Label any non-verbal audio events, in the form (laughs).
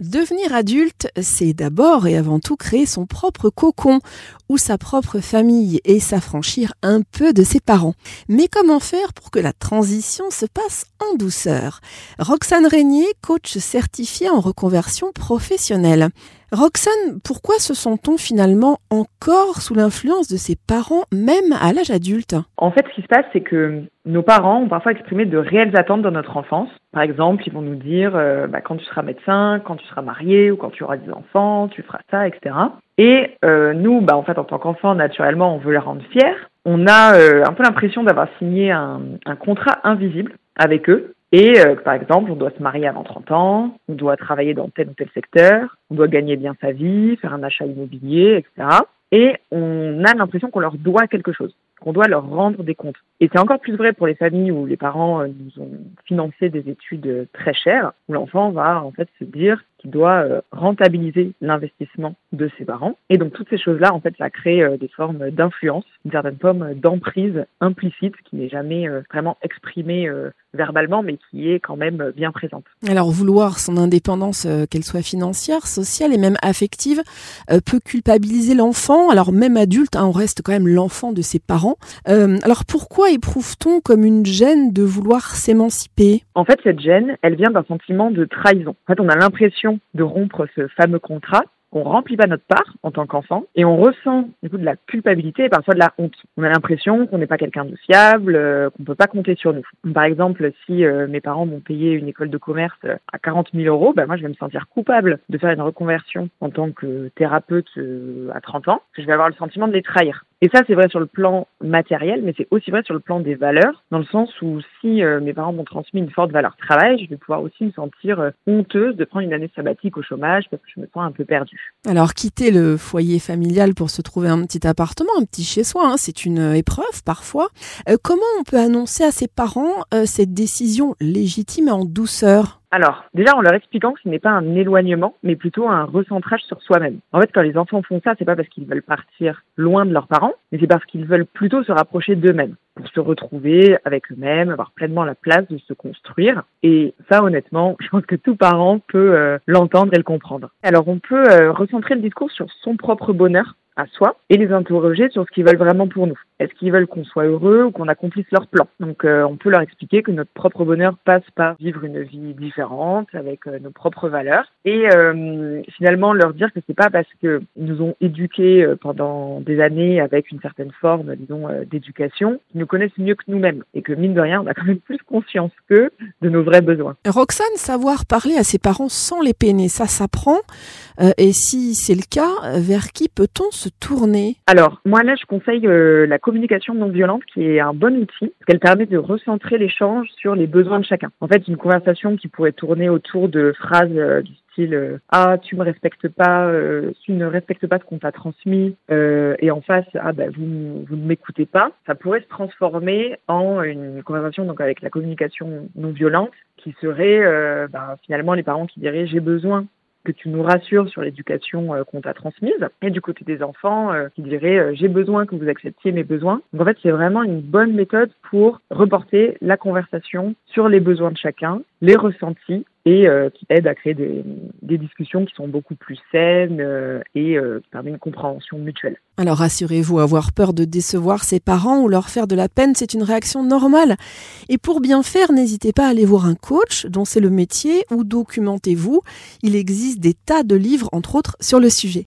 Devenir adulte, c'est d'abord et avant tout créer son propre cocon ou sa propre famille et s'affranchir un peu de ses parents. Mais comment faire pour que la transition se passe en douceur? Roxane Régnier, coach certifié en reconversion professionnelle. Roxane, pourquoi se sent-on finalement encore sous l'influence de ses parents, même à l'âge adulte? En fait, ce qui se passe, c'est que nos parents ont parfois exprimé de réelles attentes dans notre enfance. Par exemple, ils vont nous dire euh, bah, quand tu seras médecin, quand tu seras marié ou quand tu auras des enfants, tu feras ça, etc. Et euh, nous, bah, en fait, en tant qu'enfants, naturellement, on veut les rendre fiers. On a euh, un peu l'impression d'avoir signé un, un contrat invisible avec eux et euh, par exemple, on doit se marier avant 30 ans, on doit travailler dans tel ou tel secteur, on doit gagner bien sa vie, faire un achat immobilier, etc. Et on a l'impression qu'on leur doit quelque chose, qu'on doit leur rendre des comptes. Et c'est encore plus vrai pour les familles où les parents euh, nous ont financé des études euh, très chères, où l'enfant va en fait se dire qu'il doit rentabiliser l'investissement de ses parents. Et donc toutes ces choses-là, en fait, ça crée des formes d'influence, une certaine forme d'emprise implicite qui n'est jamais vraiment exprimée verbalement, mais qui est quand même bien présente. Alors vouloir son indépendance, euh, qu'elle soit financière, sociale et même affective, euh, peut culpabiliser l'enfant. Alors même adulte, hein, on reste quand même l'enfant de ses parents. Euh, alors pourquoi éprouve-t-on comme une gêne de vouloir s'émanciper? En fait, cette gêne, elle vient d'un sentiment de trahison. En fait, on a l'impression de rompre ce fameux contrat on remplit pas notre part en tant qu'enfant et on ressent du coup de la culpabilité et parfois de la honte. On a l'impression qu'on n'est pas quelqu'un de fiable, euh, qu'on peut pas compter sur nous. Par exemple, si euh, mes parents m'ont payé une école de commerce euh, à 40 000 euros, ben moi je vais me sentir coupable de faire une reconversion en tant que thérapeute à 30 ans, je vais avoir le sentiment de les trahir. Et ça, c'est vrai sur le plan matériel, mais c'est aussi vrai sur le plan des valeurs, dans le sens où si euh, mes parents m'ont transmis une forte valeur travail, je vais pouvoir aussi me sentir euh, honteuse de prendre une année sabbatique au chômage parce que je me sens un peu perdue. Alors, quitter le foyer familial pour se trouver un petit appartement, un petit chez-soi, hein, c'est une épreuve parfois. Euh, comment on peut annoncer à ses parents cette décision légitime et en douceur? Alors, déjà en leur expliquant que ce n'est pas un éloignement, mais plutôt un recentrage sur soi-même. En fait, quand les enfants font ça, c'est pas parce qu'ils veulent partir loin de leurs parents, mais c'est parce qu'ils veulent plutôt se rapprocher d'eux-mêmes, pour se retrouver avec eux-mêmes, avoir pleinement la place de se construire. Et ça, honnêtement, (laughs) je pense que tout parent peut euh, l'entendre et le comprendre. Alors, on peut euh, recentrer le discours sur son propre bonheur à soi et les interroger sur ce qu'ils veulent vraiment pour nous. Est-ce qu'ils veulent qu'on soit heureux ou qu'on accomplisse leur plan? Donc euh, on peut leur expliquer que notre propre bonheur passe par vivre une vie différente avec euh, nos propres valeurs et euh, finalement leur dire que c'est pas parce que nous ont éduqués pendant des années avec une certaine forme, disons, d'éducation, qu'ils nous connaissent mieux que nous-mêmes et que mine de rien, on a quand même plus conscience qu'eux de nos vrais besoins. Roxane, savoir parler à ses parents sans les peiner, ça s'apprend. et si c'est le cas, vers qui peut-on se tourner? Alors, moi là, je conseille la communication non violente qui est un bon outil, parce qu'elle permet de recentrer l'échange sur les besoins de chacun. En fait, une conversation qui pourrait tourner autour de phrases euh, du style euh, ah tu me respectes pas, tu ne respectes pas ce qu'on t'a transmis, et en face ah bah vous vous ne m'écoutez pas, ça pourrait se transformer en une conversation donc avec la communication non violente qui serait bah, finalement les parents qui diraient j'ai besoin que tu nous rassures sur l'éducation euh, qu'on t'a transmise. Et du côté des enfants, euh, qui diraient euh, j'ai besoin que vous acceptiez mes besoins. Donc en fait, c'est vraiment une bonne méthode pour reporter la conversation sur les besoins de chacun, les ressentis et qui aide à créer des, discussions qui sont beaucoup plus saines et qui permettent une compréhension mutuelle. Alors rassurez-vous, avoir peur de décevoir ses parents ou leur faire de la peine, c'est une réaction normale. Et pour bien faire, n'hésitez pas à aller voir un coach dont c'est le métier ou documentez-vous. Il existe des tas de livres, entre autres, sur le sujet.